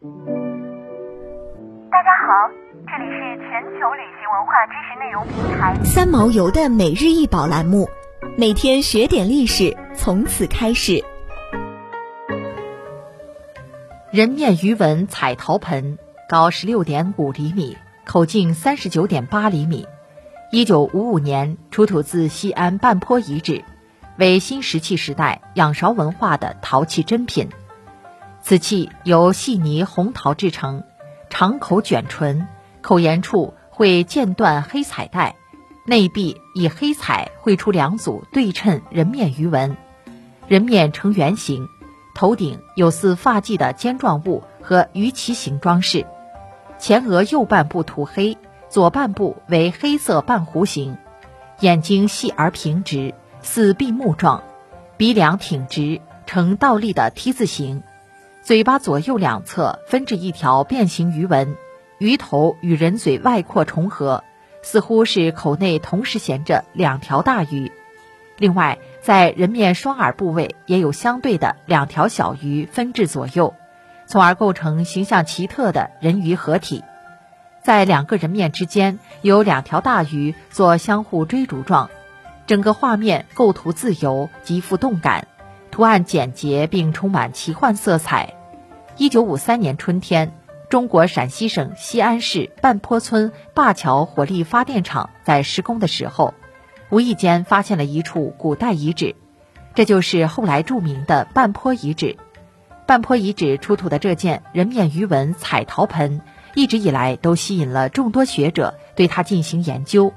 大家好，这里是全球旅行文化知识内容平台三毛游的每日一宝栏目，每天学点历史，从此开始。人面鱼纹彩陶盆，高十六点五厘米，口径三十九点八厘米，一九五五年出土自西安半坡遗址，为新石器时代仰韶文化的陶器珍品。此器由细泥红陶制成，长口卷唇，口沿处绘间断黑彩带，内壁以黑彩绘出两组对称人面鱼纹，人面呈圆形，头顶有似发髻的尖状物和鱼鳍形装饰，前额右半部涂黑，左半部为黑色半弧形，眼睛细而平直，似闭目状，鼻梁挺直，呈倒立的 T 字形。嘴巴左右两侧分置一条变形鱼纹，鱼头与人嘴外扩重合，似乎是口内同时衔着两条大鱼。另外，在人面双耳部位也有相对的两条小鱼分置左右，从而构成形象奇特的人鱼合体。在两个人面之间有两条大鱼做相互追逐状，整个画面构图自由，极富动感，图案简洁并充满奇幻色彩。一九五三年春天，中国陕西省西安市半坡村灞桥火力发电厂在施工的时候，无意间发现了一处古代遗址，这就是后来著名的半坡遗址。半坡遗址出土的这件人面鱼纹彩陶盆，一直以来都吸引了众多学者对它进行研究，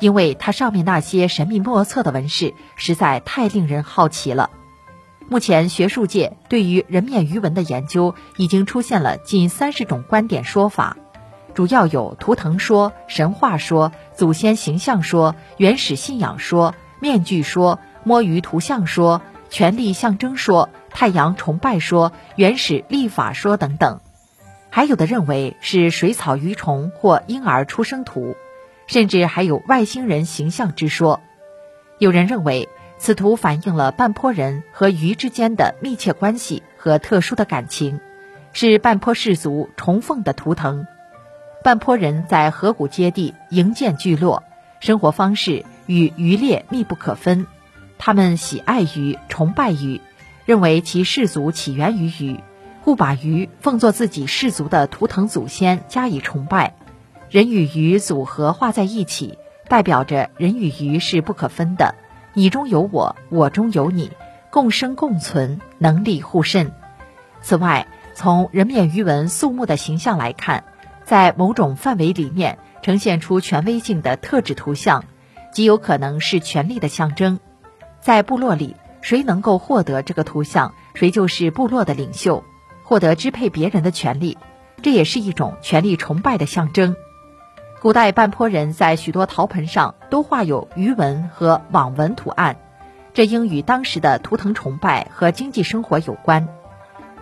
因为它上面那些神秘莫测的纹饰实在太令人好奇了。目前，学术界对于人面鱼纹的研究已经出现了近三十种观点说法，主要有图腾说、神话说、祖先形象说、原始信仰说、面具说、摸鱼图像说、权力象征说、太阳崇拜说、原始历法说等等。还有的认为是水草鱼虫或婴儿出生图，甚至还有外星人形象之说。有人认为。此图反映了半坡人和鱼之间的密切关系和特殊的感情，是半坡氏族崇奉的图腾。半坡人在河谷接地营建聚落，生活方式与渔猎密不可分。他们喜爱鱼，崇拜鱼，认为其氏族起源于鱼，故把鱼奉作自己氏族的图腾祖先加以崇拜。人与鱼组合画在一起，代表着人与鱼是不可分的。你中有我，我中有你，共生共存，能力互渗。此外，从人面鱼纹肃穆的形象来看，在某种范围里面呈现出权威性的特质图像，极有可能是权力的象征。在部落里，谁能够获得这个图像，谁就是部落的领袖，获得支配别人的权利，这也是一种权力崇拜的象征。古代半坡人在许多陶盆上都画有鱼纹和网纹图案，这应与当时的图腾崇拜和经济生活有关。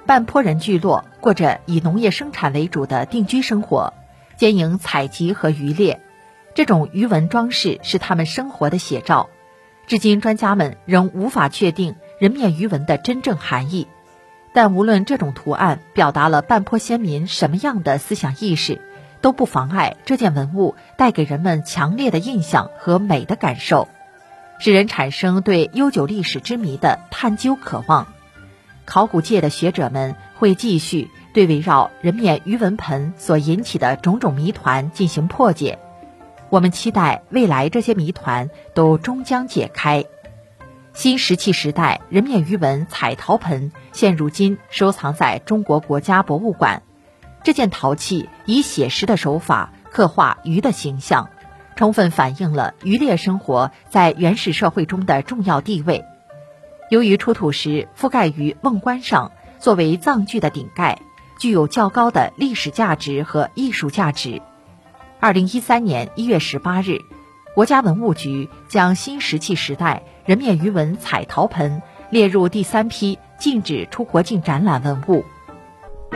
半坡人聚落过着以农业生产为主的定居生活，兼营采集和渔猎。这种鱼纹装饰是他们生活的写照。至今，专家们仍无法确定人面鱼纹的真正含义。但无论这种图案表达了半坡先民什么样的思想意识。都不妨碍这件文物带给人们强烈的印象和美的感受，使人产生对悠久历史之谜的探究渴望。考古界的学者们会继续对围绕人面鱼纹盆所引起的种种谜团进行破解。我们期待未来这些谜团都终将解开。新石器时代人面鱼纹彩陶盆现如今收藏在中国国家博物馆。这件陶器以写实的手法刻画鱼的形象，充分反映了渔猎生活在原始社会中的重要地位。由于出土时覆盖于瓮棺上，作为葬具的顶盖，具有较高的历史价值和艺术价值。二零一三年一月十八日，国家文物局将新石器时代人面鱼纹彩陶盆列入第三批禁止出国境展览文物。